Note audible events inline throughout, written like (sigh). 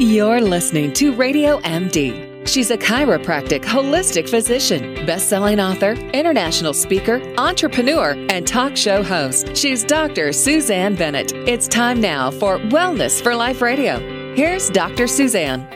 You're listening to Radio MD. She's a chiropractic holistic physician, best-selling author, international speaker, entrepreneur, and talk show host. She's Dr. Susanne Bennett. It's time now for Wellness for Life Radio. Here's Dr. Susanne.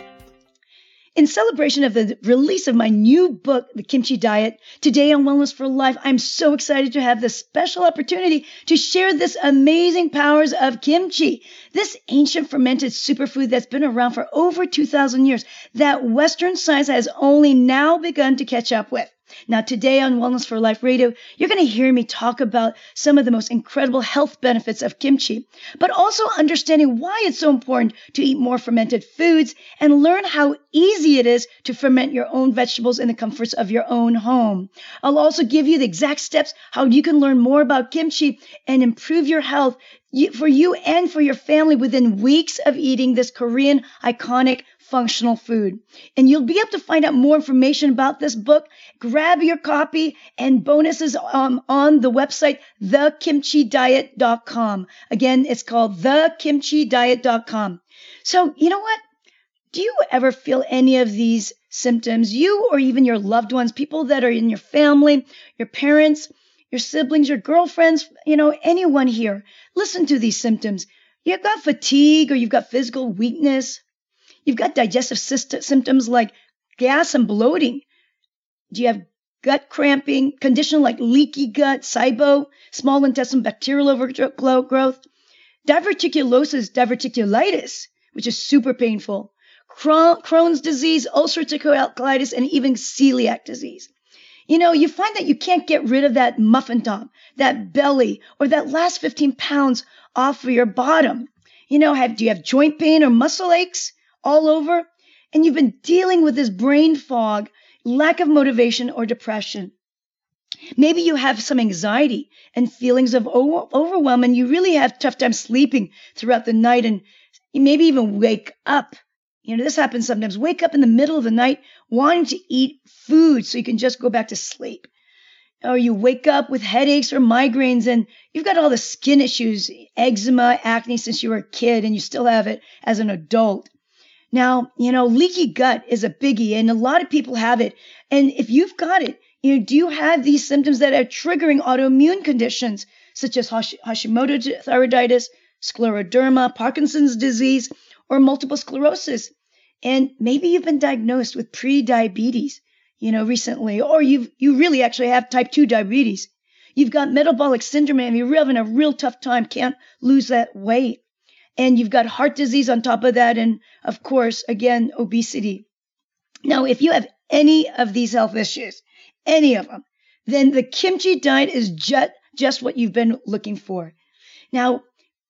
In celebration of the release of my new book, The Kimchi Diet, today on Wellness for Life, I'm so excited to have this special opportunity to share this amazing powers of kimchi. This ancient fermented superfood that's been around for over 2,000 years that Western science has only now begun to catch up with. Now, today on Wellness for Life Radio, you're going to hear me talk about some of the most incredible health benefits of kimchi, but also understanding why it's so important to eat more fermented foods and learn how easy it is to ferment your own vegetables in the comforts of your own home. I'll also give you the exact steps how you can learn more about kimchi and improve your health for you and for your family within weeks of eating this Korean iconic functional food. And you'll be able to find out more information about this book. Grab your copy and bonuses um, on the website, thekimchidiet.com. Again, it's called thekimchidiet.com. So, you know what? Do you ever feel any of these symptoms? You or even your loved ones, people that are in your family, your parents, your siblings, your girlfriends, you know, anyone here. Listen to these symptoms. You've got fatigue or you've got physical weakness, You've got digestive system symptoms like gas and bloating. Do you have gut cramping, condition like leaky gut, SIBO, small intestinal bacterial overgrowth, diverticulosis, diverticulitis, which is super painful, Crohn's disease, ulcerative colitis, and even celiac disease. You know, you find that you can't get rid of that muffin top, that belly, or that last 15 pounds off of your bottom. You know, have, do you have joint pain or muscle aches? All over, and you've been dealing with this brain fog, lack of motivation, or depression. Maybe you have some anxiety and feelings of overwhelm, and you really have tough time sleeping throughout the night, and maybe even wake up. You know, this happens sometimes. Wake up in the middle of the night wanting to eat food so you can just go back to sleep. Or you wake up with headaches or migraines and you've got all the skin issues, eczema, acne since you were a kid and you still have it as an adult. Now, you know, leaky gut is a biggie and a lot of people have it. And if you've got it, you know, do you have these symptoms that are triggering autoimmune conditions such as Hashimoto thyroiditis, scleroderma, Parkinson's disease, or multiple sclerosis? And maybe you've been diagnosed with pre-diabetes, you know, recently, or you've, you really actually have type 2 diabetes. You've got metabolic syndrome and you're having a real tough time, can't lose that weight and you've got heart disease on top of that, and of course, again, obesity. Now, if you have any of these health issues, any of them, then the kimchi diet is just, just what you've been looking for. Now,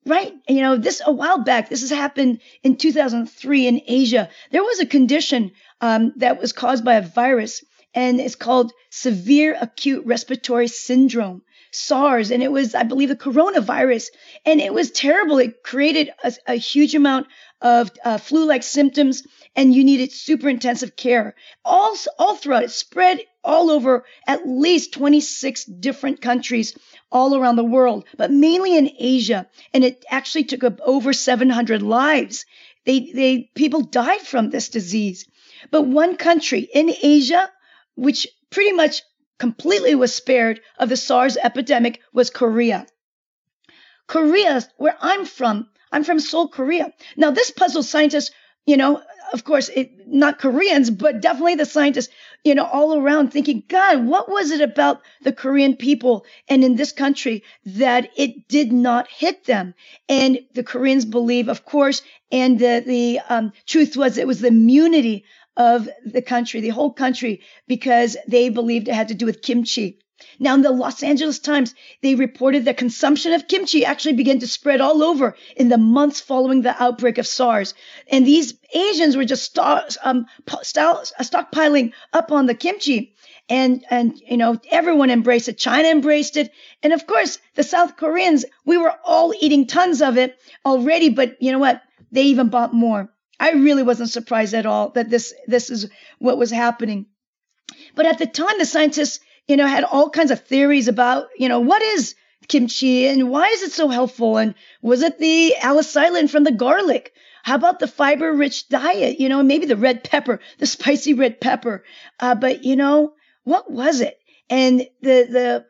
right, you know, this a while back, this has happened in 2003 in Asia. There was a condition um, that was caused by a virus, and it's called severe acute respiratory syndrome. SARS and it was, I believe, the coronavirus. And it was terrible. It created a, a huge amount of uh, flu like symptoms and you needed super intensive care. All, all throughout, it spread all over at least 26 different countries all around the world, but mainly in Asia. And it actually took up over 700 lives. They, they, people died from this disease. But one country in Asia, which pretty much completely was spared of the SARS epidemic was Korea. Korea, where I'm from, I'm from Seoul, Korea. Now, this puzzles scientists, you know, of course, it, not Koreans, but definitely the scientists, you know, all around thinking, God, what was it about the Korean people and in this country that it did not hit them? And the Koreans believe, of course, and the, the um, truth was it was the immunity of the country, the whole country, because they believed it had to do with kimchi. Now, in the Los Angeles Times, they reported that consumption of kimchi actually began to spread all over in the months following the outbreak of SARS. And these Asians were just um, stockpiling up on the kimchi. And, and, you know, everyone embraced it. China embraced it. And of course, the South Koreans, we were all eating tons of it already. But you know what? They even bought more. I really wasn't surprised at all that this this is what was happening. But at the time, the scientists, you know, had all kinds of theories about, you know, what is kimchi and why is it so helpful? And was it the allicin from the garlic? How about the fiber rich diet? You know, maybe the red pepper, the (laughs) spicy red pepper. Uh, but you know, what was it? And the, the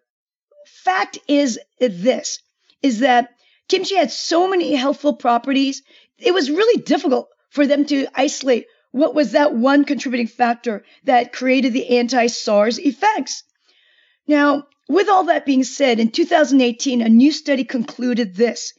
fact is this, is that kimchi had so many healthful properties. It was really difficult for them to isolate what was that one contributing factor that created the anti-SARS effects. Now, with all that being said, in 2018, a new study concluded this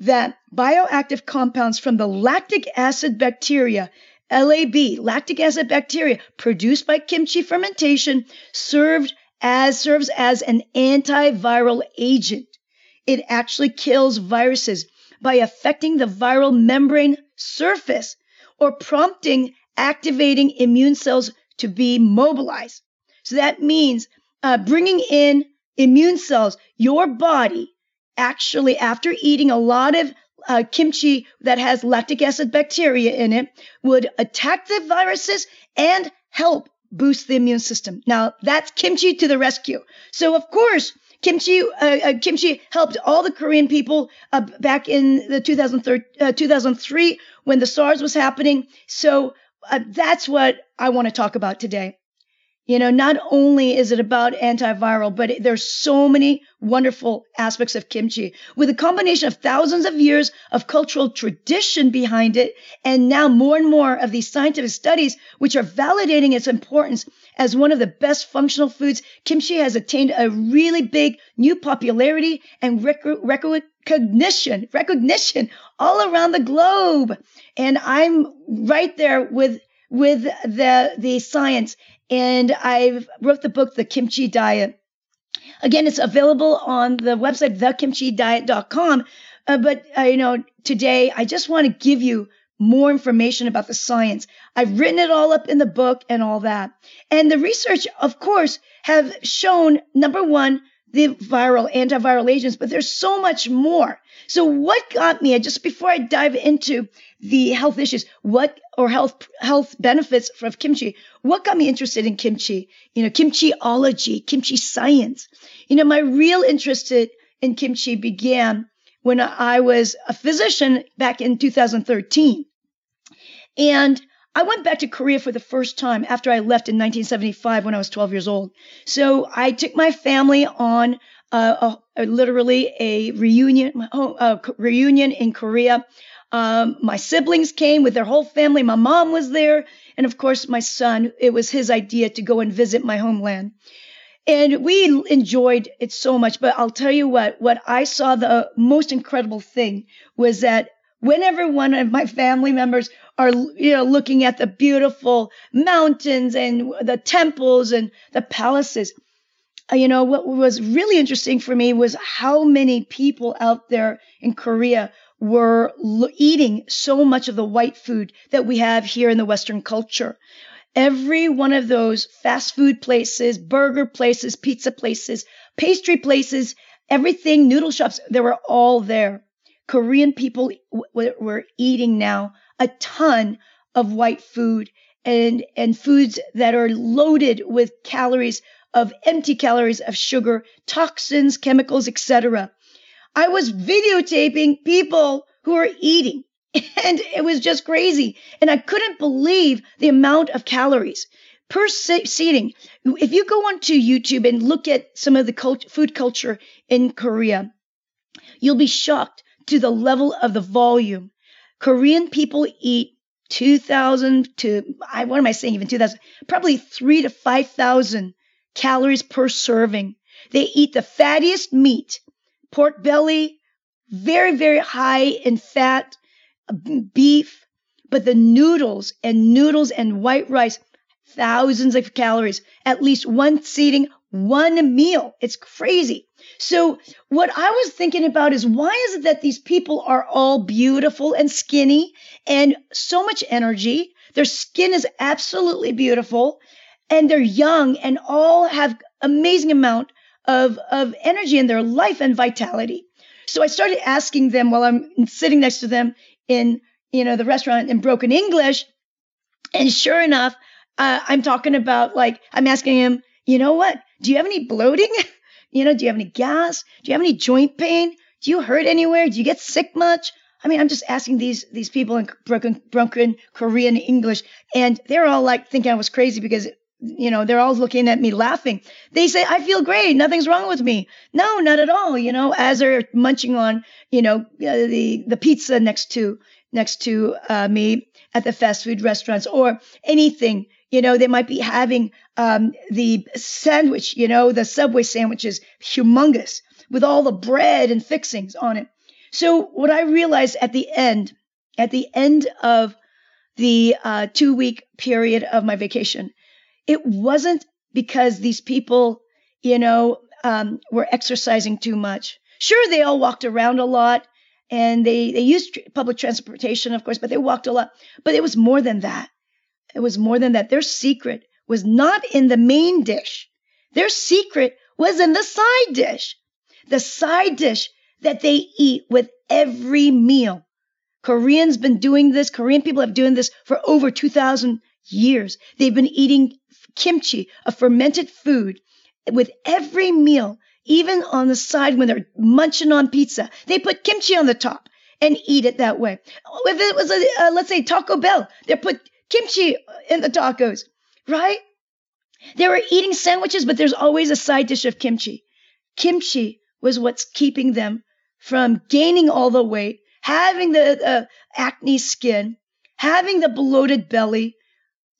that bioactive compounds from the lactic acid bacteria, LAB, lactic acid bacteria produced by kimchi fermentation, served as serves as an antiviral agent. It actually kills viruses by affecting the viral membrane surface or prompting activating immune cells to be mobilized. So that means uh, bringing in immune cells, your body actually, after eating a lot of uh, kimchi that has lactic acid bacteria in it, would attack the viruses and help boost the immune system. Now, that's kimchi to the rescue. So, of course, kimchi uh, uh, kimchi helped all the Korean people uh, back in the 2003, 2003 when the SARS was happening. So, uh, that's what I want to talk about today. You know, not only is it about antiviral, but there's so many wonderful aspects of kimchi with a combination of thousands of years of cultural tradition behind it. And now more and more of these scientific studies, which are validating its importance as one of the best functional foods. Kimchi has attained a really big new popularity and rec- recognition, recognition all around the globe. And I'm right there with with the the science and I wrote the book, The Kimchi Diet. Again, it's available on the website, thekimchidiet.com. Uh, but, uh, you know, today I just want to give you more information about the science. I've written it all up in the book and all that. And the research, of course, have shown number one, the viral antiviral agents, but there's so much more. So what got me, just before I dive into the health issues, what or health health benefits of kimchi, what got me interested in kimchi? You know, kimchiology, kimchi science. You know, my real interest in kimchi began when I was a physician back in 2013. And I went back to Korea for the first time after I left in 1975 when I was 12 years old. So I took my family on uh, a, a, literally a reunion, a reunion in Korea. Um, my siblings came with their whole family. My mom was there. And of course, my son, it was his idea to go and visit my homeland. And we enjoyed it so much. But I'll tell you what, what I saw the most incredible thing was that whenever one of my family members are you know looking at the beautiful mountains and the temples and the palaces uh, you know what was really interesting for me was how many people out there in korea were eating so much of the white food that we have here in the western culture every one of those fast food places burger places pizza places pastry places everything noodle shops they were all there korean people w- were eating now a ton of white food and, and foods that are loaded with calories of empty calories of sugar, toxins, chemicals, etc. I was videotaping people who were eating and it was just crazy. And I couldn't believe the amount of calories per seating. If you go onto YouTube and look at some of the cult- food culture in Korea, you'll be shocked to the level of the volume Korean people eat 2,000 to, I, what am I saying, even 2,000, probably three to 5,000 calories per serving. They eat the fattiest meat, pork belly, very, very high in fat, beef, but the noodles and noodles and white rice, thousands of calories, at least one seating, one meal. It's crazy. So what I was thinking about is why is it that these people are all beautiful and skinny and so much energy? Their skin is absolutely beautiful and they're young and all have amazing amount of, of energy in their life and vitality. So I started asking them while I'm sitting next to them in, you know, the restaurant in broken English. And sure enough, uh, I'm talking about like, I'm asking him, you know what? Do you have any bloating? (laughs) You know, do you have any gas? Do you have any joint pain? Do you hurt anywhere? Do you get sick much? I mean, I'm just asking these these people in broken broken Korean English, and they're all like thinking I was crazy because you know they're all looking at me laughing. They say I feel great, nothing's wrong with me. No, not at all. You know, as they're munching on you know uh, the the pizza next to next to uh, me at the fast food restaurants or anything. You know, they might be having um, the sandwich. You know, the Subway sandwich is humongous with all the bread and fixings on it so what I realized at the end, at the end of the uh, two week period of my vacation, it wasn't because these people, you know, um, were exercising too much. Sure, they all walked around a lot and they, they used public transportation, of course, but they walked a lot. But it was more than that. It was more than that. Their secret was not in the main dish. Their secret was in the side dish. The side dish that they eat with every meal. Koreans been doing this. Korean people have been doing this for over 2000 years. They've been eating kimchi, a fermented food with every meal, even on the side when they're munching on pizza. They put kimchi on the top and eat it that way. If it was a, let's say Taco Bell, they put kimchi in the tacos, right? They were eating sandwiches, but there's always a side dish of kimchi. Kimchi was what's keeping them from gaining all the weight, having the uh, acne skin, having the bloated belly,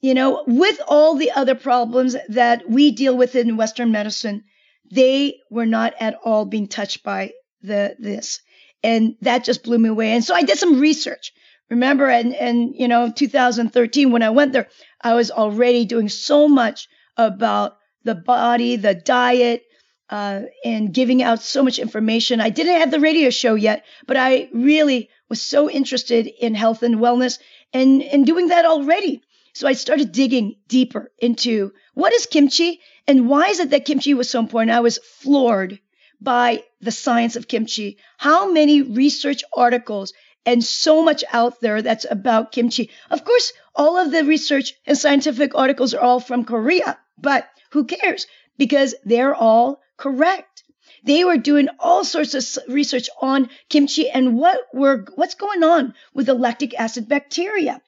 you know, with all the other problems that we deal with in Western medicine, they were not at all being touched by the this. And that just blew me away. And so I did some research. Remember, and and you know, 2013 when I went there, I was already doing so much about the body, the diet, uh, and giving out so much information. I didn't have the radio show yet, but I really was so interested in health and wellness and, and doing that already. So I started digging deeper into what is kimchi and why is it that kimchi was so important. I was floored by the science of kimchi. How many research articles and so much out there that's about kimchi. Of course, all of the research and scientific articles are all from Korea, but who cares? Because they're all correct. They were doing all sorts of research on kimchi and what were what's going on with the lactic acid bacteria.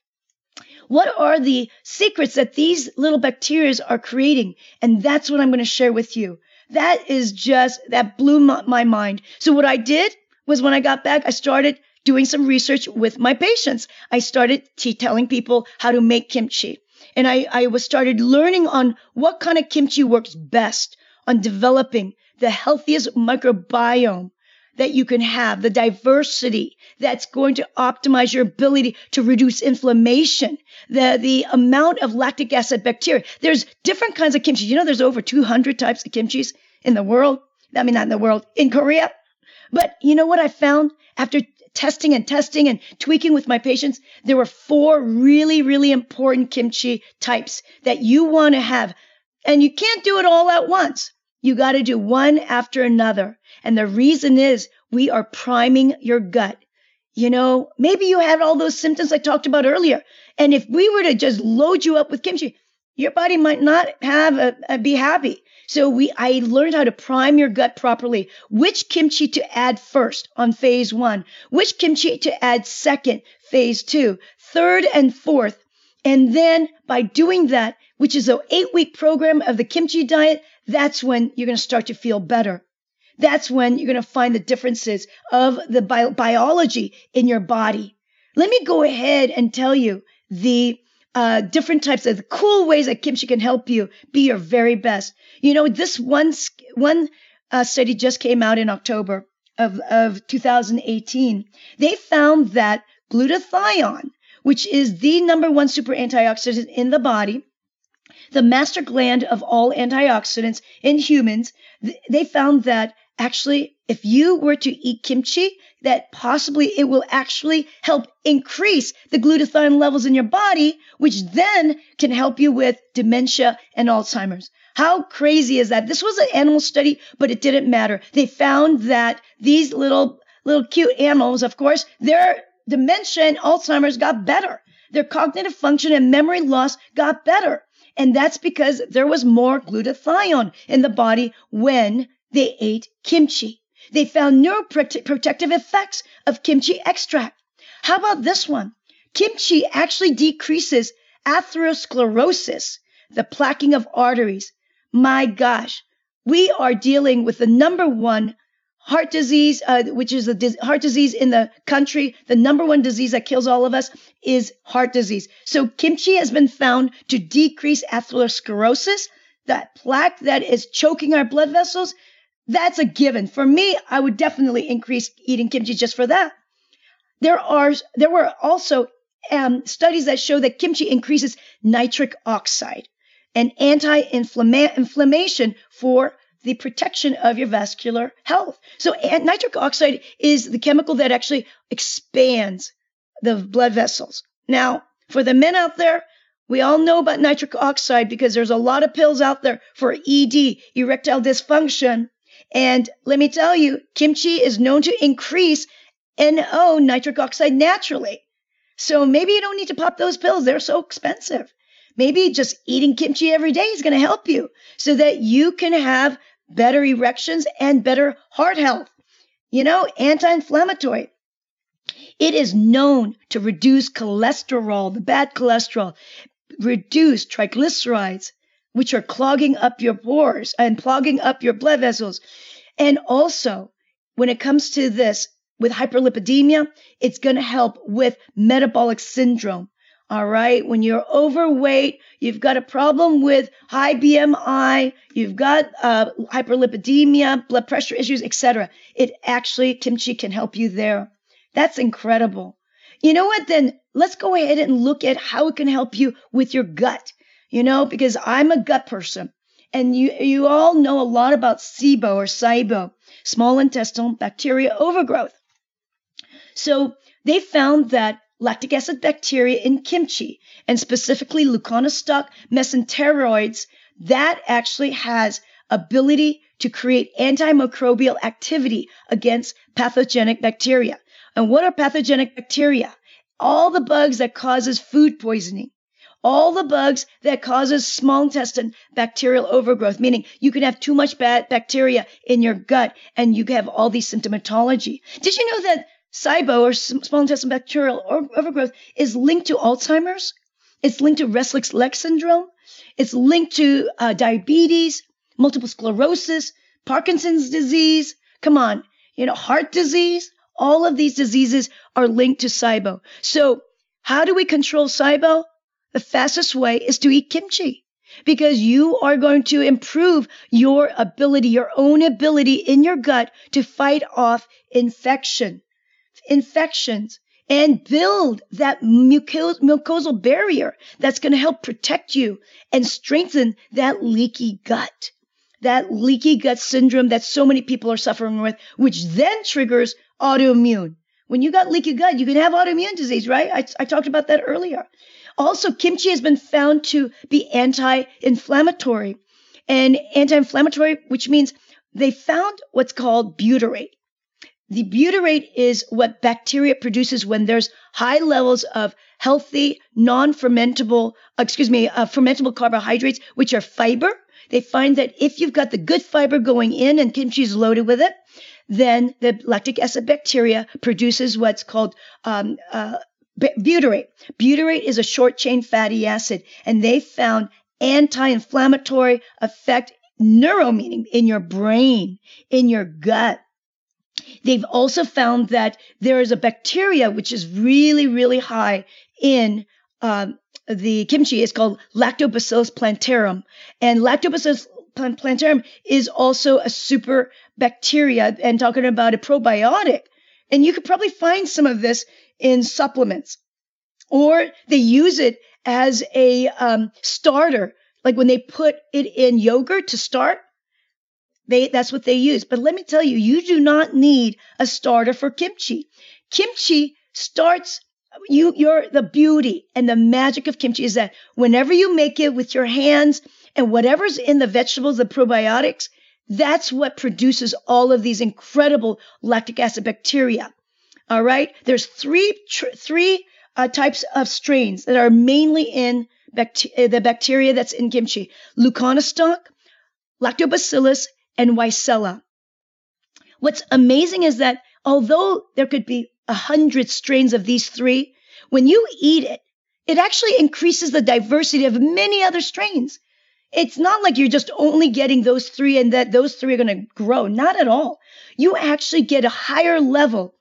What are the secrets that these little bacteria are creating? And that's what I'm going to share with you. That is just, that blew my, mind. So what I did was when I got back, I started doing some research with my patients. I started t- telling people how to make kimchi. And I, I was started learning on what kind of kimchi works best on developing the healthiest microbiome that you can have, the diversity that's going to optimize your ability to reduce inflammation, the, the amount of lactic acid bacteria. There's different kinds of kimchi. You know, there's over 200 types of kimchis in the world. I mean, not in the world, in Korea. But you know what I found after testing and testing and tweaking with my patients? There were four really, really important kimchi types that you want to have. And you can't do it all at once. You got to do one after another. And the reason is we are priming your gut. You know, maybe you had all those symptoms I talked about earlier. And if we were to just load you up with kimchi, your body might not have a, a be happy. So we, I learned how to prime your gut properly. Which kimchi to add first on phase one, which kimchi to add second, phase two, third and fourth. And then by doing that, which is an eight week program of the kimchi diet, that's when you're going to start to feel better. That's when you're going to find the differences of the bi- biology in your body. Let me go ahead and tell you the uh, different types of cool ways that kimchi can help you be your very best. You know, this one one uh, study just came out in October of, of 2018. They found that glutathione, which is the number one super antioxidant in the body, the master gland of all antioxidants in humans, they found that actually, if you were to eat kimchi, that possibly it will actually help increase the glutathione levels in your body, which then can help you with dementia and Alzheimer's. How crazy is that? This was an animal study, but it didn't matter. They found that these little, little cute animals, of course, their dementia and Alzheimer's got better. Their cognitive function and memory loss got better. And that's because there was more glutathione in the body when they ate kimchi. They found neuroprotective effects of kimchi extract. How about this one? Kimchi actually decreases atherosclerosis, the plaquing of arteries. My gosh, we are dealing with the number one heart disease, uh, which is a dis- heart disease in the country. The number one disease that kills all of us is heart disease. So kimchi has been found to decrease atherosclerosis, that plaque that is choking our blood vessels. That's a given. For me, I would definitely increase eating kimchi just for that. There are there were also um, studies that show that kimchi increases nitric oxide, an anti-inflammation for the protection of your vascular health. So nitric oxide is the chemical that actually expands the blood vessels. Now, for the men out there, we all know about nitric oxide because there's a lot of pills out there for ED, erectile dysfunction. And let me tell you, kimchi is known to increase NO, nitric oxide, naturally. So maybe you don't need to pop those pills. They're so expensive. Maybe just eating kimchi every day is going to help you so that you can have better erections, and better heart health. You know, anti inflammatory. It is known to reduce cholesterol, the bad cholesterol, reduce triglycerides, which are clogging up your pores and clogging up your blood vessels. And also, when it comes to this, with hyperlipidemia, it's going to help with metabolic syndrome. All right. When you're overweight, you've got a problem with high BMI, you've got uh, hyperlipidemia, blood pressure issues, etc. It actually, kimchi can help you there. That's incredible. You know what? Then let's go ahead and look at how it can help you with your gut. You know, because I'm a gut person and you, you all know a lot about SIBO or SIBO, small intestinal bacteria overgrowth. So they found that lactic acid bacteria in kimchi, and specifically Leuconostoc mesenteroides, that actually has ability to create antimicrobial activity against pathogenic bacteria. And what are pathogenic bacteria? All the bugs that causes food poisoning. All the bugs that causes small intestine bacterial overgrowth, meaning you can have too much bad bacteria in your gut and you have all these symptomatology. Did you know that SIBO or small intestinal bacterial overgrowth is linked to Alzheimer's. It's linked to restless leg syndrome. It's linked to uh, diabetes, multiple sclerosis, Parkinson's disease. Come on, you know, heart disease. All of these diseases are linked to SIBO. So, how do we control SIBO? The fastest way is to eat kimchi because you are going to improve your ability, your own ability in your gut to fight off infection infections and build that mucos- mucosal barrier that's going to help protect you and strengthen that leaky gut. That leaky gut syndrome that so many people are suffering with, which then triggers autoimmune. When you got leaky gut, you can have autoimmune disease, right? I, I talked about that earlier. Also, kimchi has been found to be anti inflammatory. And anti inflammatory, which means they found what's called butyrate. The butyrate is what bacteria produces when there's high levels of healthy, non-fermentable, excuse me, uh, fermentable carbohydrates, which are fiber. They find that if you've got the good fiber going in and kimchi is loaded with it, then the lactic acid bacteria produces what's called um, uh, butyrate. Butyrate is a short chain fatty acid, and they found anti-inflammatory effect neuro meaning in your brain, in your gut, They've also found that there is a bacteria which is really, really high in um, the kimchi. It's called Lactobacillus plantarum. And Lactobacillus plantarum is also a super bacteria and talking about a probiotic. And you could probably find some of this in supplements. Or they use it as a um, starter, like when they put it in yogurt to start, they, that's what they use. But let me tell you, you do not need a starter for kimchi. Kimchi starts you your the beauty and the magic of kimchi is that whenever you make it with your hands and whatever's in the vegetables, the probiotics, that's what produces all of these incredible lactic acid bacteria. All right, there's three tr- three uh, types of strains that are mainly in bacte- the bacteria that's in kimchi: Leuconostoc, Lactobacillus, and Weissella. What's amazing is that although there could be a hundred strains of these three, when you eat it, it actually increases the diversity of many other strains. It's not like you're just only getting those three and that those three are going to grow. Not at all. You actually get a higher level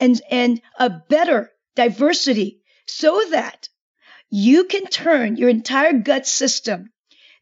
and, and a better diversity so that you can turn your entire gut system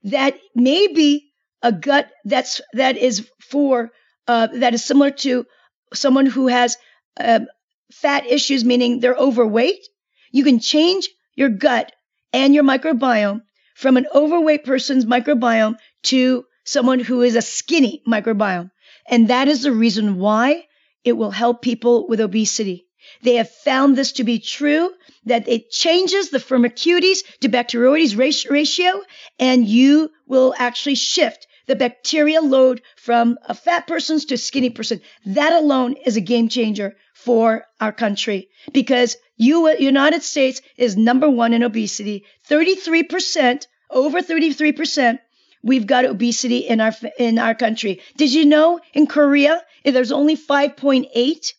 that may be a gut that's, that is for, uh, that is similar to someone who has um, fat issues, meaning they're overweight. You can change your gut and your microbiome from an overweight person's microbiome to someone who is a skinny microbiome. And that is the reason why it will help people with obesity. They have found this to be true, that it changes the firmicutes to bacteroides ratio, and you will actually shift the bacteria load from a fat person's to skinny person. That alone is a game changer for our country because you, United States is number one in obesity. 33%, over 33%, we've got obesity in our, in our country. Did you know in Korea, there's only 5.8?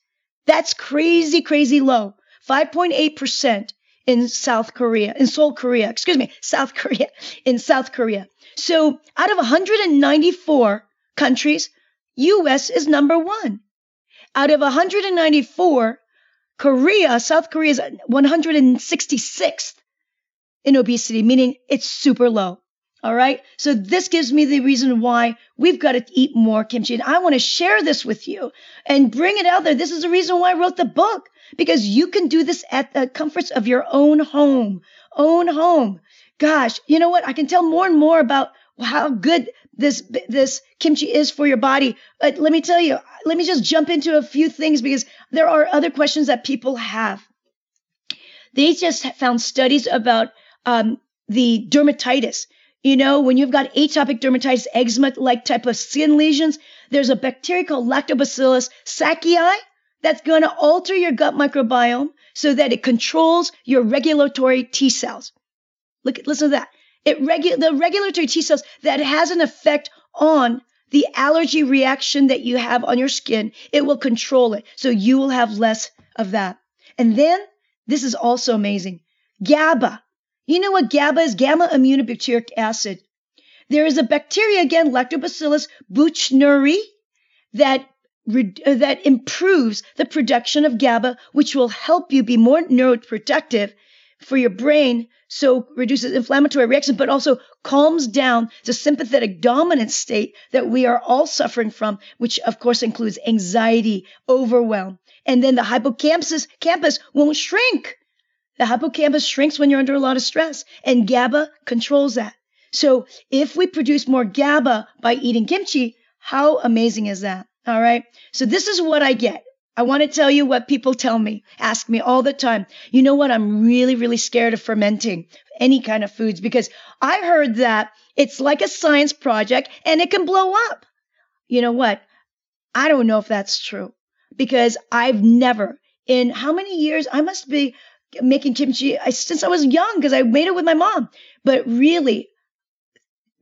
That's crazy, crazy low. 5.8% in South Korea, in Seoul, Korea, excuse me, South Korea, (laughs) in South Korea. So out of 194 countries, US is number one. Out of 194, Korea, South Korea is 166th in obesity, meaning it's super low. All right. So this gives me the reason why we've got to eat more kimchi. And I want to share this with you and bring it out there. This is the reason why I wrote the book because you can do this at the comforts of your own home, own home. Gosh, you know what? I can tell more and more about how good this this kimchi is for your body. But let me tell you, let me just jump into a few things because there are other questions that people have. They just found studies about um, the dermatitis. You know, when you've got atopic dermatitis, eczema-like type of skin lesions, there's a bacteria called Lactobacillus sakei that's going to alter your gut microbiome so that it controls your regulatory T cells. Look, listen to that. It regu- the regulatory T cells that has an effect on the allergy reaction that you have on your skin. It will control it. So you will have less of that. And then this is also amazing. GABA. You know what GABA is? Gamma aminobutyric acid. There is a bacteria again, Lactobacillus buchneri, that uh, that improves the production of GABA, which will help you be more neuroprotective for your brain so reduces inflammatory reactions, but also calms down the sympathetic dominant state that we are all suffering from, which of course includes anxiety, overwhelm. And then the hippocampus campus won't shrink. The hippocampus shrinks when you're under a lot of stress, and GABA controls that. So if we produce more GABA by eating kimchi, how amazing is that? All right. So this is what I get. I want to tell you what people tell me, ask me all the time. You know what? I'm really, really scared of fermenting any kind of foods because I heard that it's like a science project and it can blow up. You know what? I don't know if that's true because I've never, in how many years, I must be making kimchi since I was young because I made it with my mom. But really,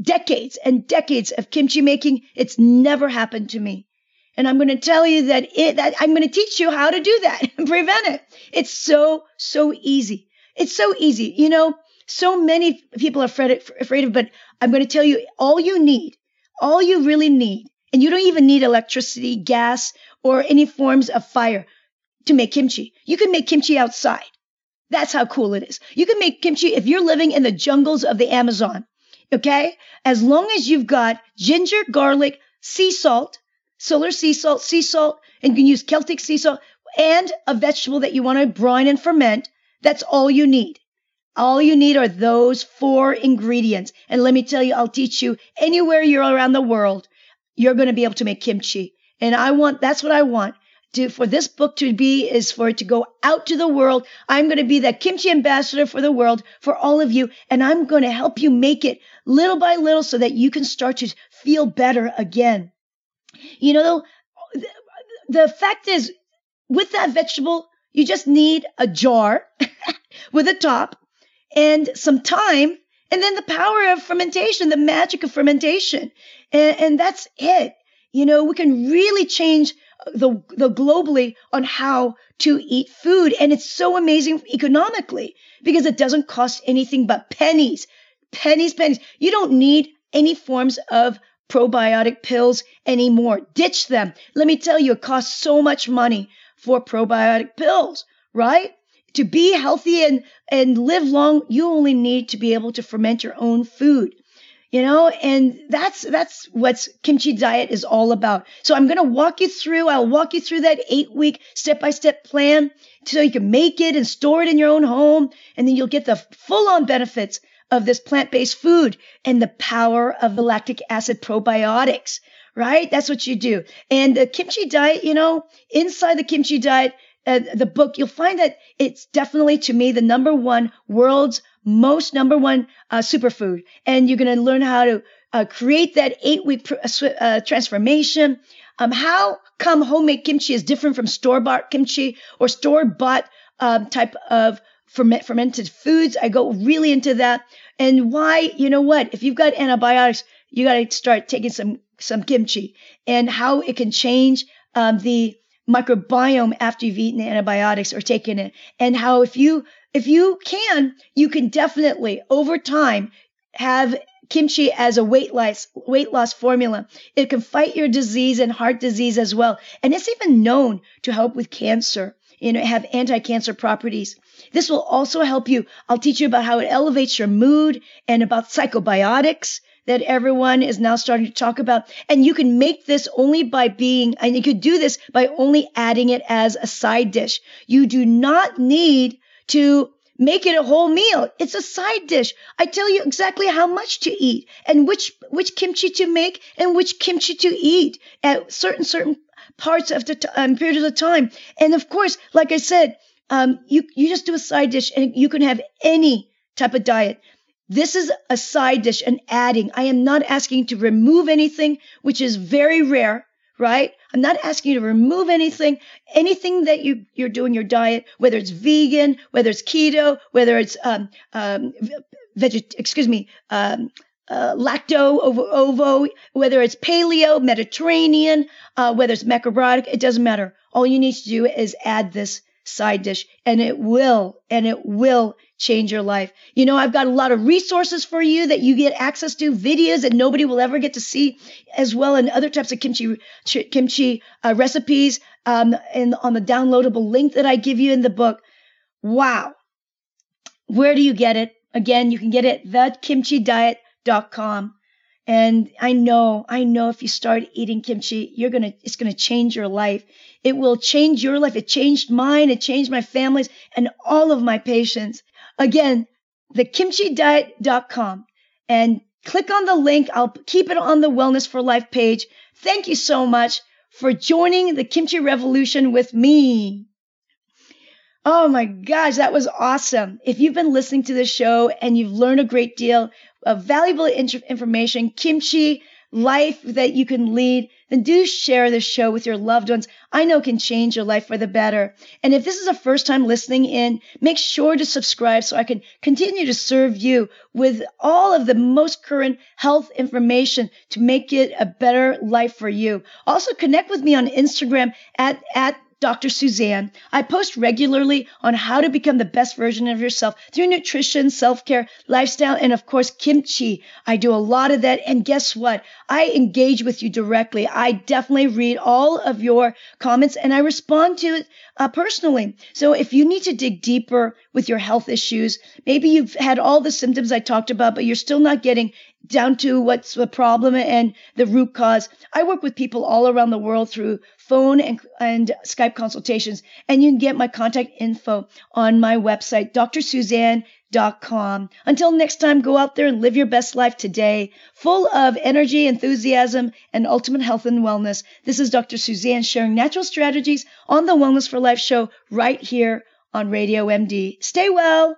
decades and decades of kimchi making, it's never happened to me. And I'm going to tell you that it, that I'm going to teach you how to do that (laughs) and prevent it. It's so, so easy. It's so easy. You know, so many people are afraid, afraid of, but I'm going to tell you all you need, all you really need, and you don't even need electricity, gas, or any forms of fire to make kimchi. You can make kimchi outside. That's how cool it is. You can make kimchi if you're living in the jungles of the Amazon. Okay? As long as you've got ginger, garlic, sea salt, solar sea salt, sea salt, and you can use Celtic sea salt and a vegetable that you want to brine and ferment. That's all you need. All you need are those four ingredients. And let me tell you, I'll teach you anywhere you're around the world, you're going to be able to make kimchi. And I want, that's what I want to, for this book to be is for it to go out to the world. I'm going to be the kimchi ambassador for the world for all of you. And I'm going to help you make it little by little so that you can start to feel better again. You know, the fact is, with that vegetable, you just need a jar (laughs) with a top and some time, and then the power of fermentation, the magic of fermentation. And, and that's it. You know, we can really change the, the globally on how to eat food. And it's so amazing economically because it doesn't cost anything but pennies, pennies, pennies. You don't need any forms of probiotic pills anymore. Ditch them. Let me tell you, it costs so much money for probiotic pills, right? To be healthy and, and live long, you only need to be able to ferment your own food you know and that's that's what kimchi diet is all about. So i'm going to walk you through i'll walk you through that eight week step by step plan so you can make it and store it in your own home and then you'll get the full on benefits of this plant based food and the power of the lactic acid probiotics right? That's what you do. And the kimchi diet you know inside the kimchi diet uh, the book you'll find that it's definitely to me the number one world's most number one uh, superfood. And you're going to learn how to uh, create that eight week pr- uh, uh, transformation. Um, how come homemade kimchi is different from store bought kimchi or store bought um, type of ferment- fermented foods? I go really into that. And why, you know what? If you've got antibiotics, you got to start taking some, some kimchi and how it can change um, the microbiome after you've eaten antibiotics or taken it. And how if you if you can, you can definitely over time have kimchi as a weight loss weight loss formula. It can fight your disease and heart disease as well. And it's even known to help with cancer. You know, have anti-cancer properties. This will also help you. I'll teach you about how it elevates your mood and about psychobiotics that everyone is now starting to talk about. And you can make this only by being, and you could do this by only adding it as a side dish. You do not need to make it a whole meal. It's a side dish. I tell you exactly how much to eat and which which kimchi to make and which kimchi to eat at certain certain parts of the t- um, period of the time. And of course, like I said, um, you you just do a side dish and you can have any type of diet. This is a side dish, an adding. I am not asking to remove anything, which is very rare right? I'm not asking you to remove anything, anything that you, you're doing your diet, whether it's vegan, whether it's keto, whether it's, um, um, veget, excuse me, um, uh, lacto ovo, ovo, whether it's paleo, Mediterranean, uh, whether it's macrobiotic, it doesn't matter. All you need to do is add this side dish and it will, and it will change your life. You know, I've got a lot of resources for you that you get access to, videos that nobody will ever get to see, as well, and other types of kimchi kimchi uh, recipes, um, and on the downloadable link that I give you in the book. Wow, where do you get it? Again, you can get it at thekimchidiet.com. And I know, I know if you start eating kimchi, you're going to, it's going to change your life. It will change your life. It changed mine. It changed my family's and all of my patients. Again, thekimchidiet.com and click on the link. I'll keep it on the Wellness for Life page. Thank you so much for joining the kimchi revolution with me. Oh my gosh, that was awesome. If you've been listening to this show and you've learned a great deal of valuable information, kimchi, life that you can lead, then do share this show with your loved ones. I know can change your life for the better. And if this is a first time listening in, make sure to subscribe so I can continue to serve you with all of the most current health information to make it a better life for you. Also connect with me on Instagram at, at Dr. Susanne. I post regularly on how to become the best version of yourself through nutrition, self care, lifestyle, and of course, kimchi. I do a lot of that. And guess what? I engage with you directly. I definitely read all of your comments and I respond to it uh, personally. So if you need to dig deeper with your health issues, maybe you've had all the symptoms I talked about, but you're still not getting down to what's the problem and the root cause. I work with people all around the world through phone and, and Skype consultations, and you can get my contact info on my website, drsusanne.com. Until next time, go out there and live your best life today, full of energy, enthusiasm, and ultimate health and wellness. This is Dr. Susanne sharing natural strategies on the Wellness for Life show right here on Radio MD. Stay well.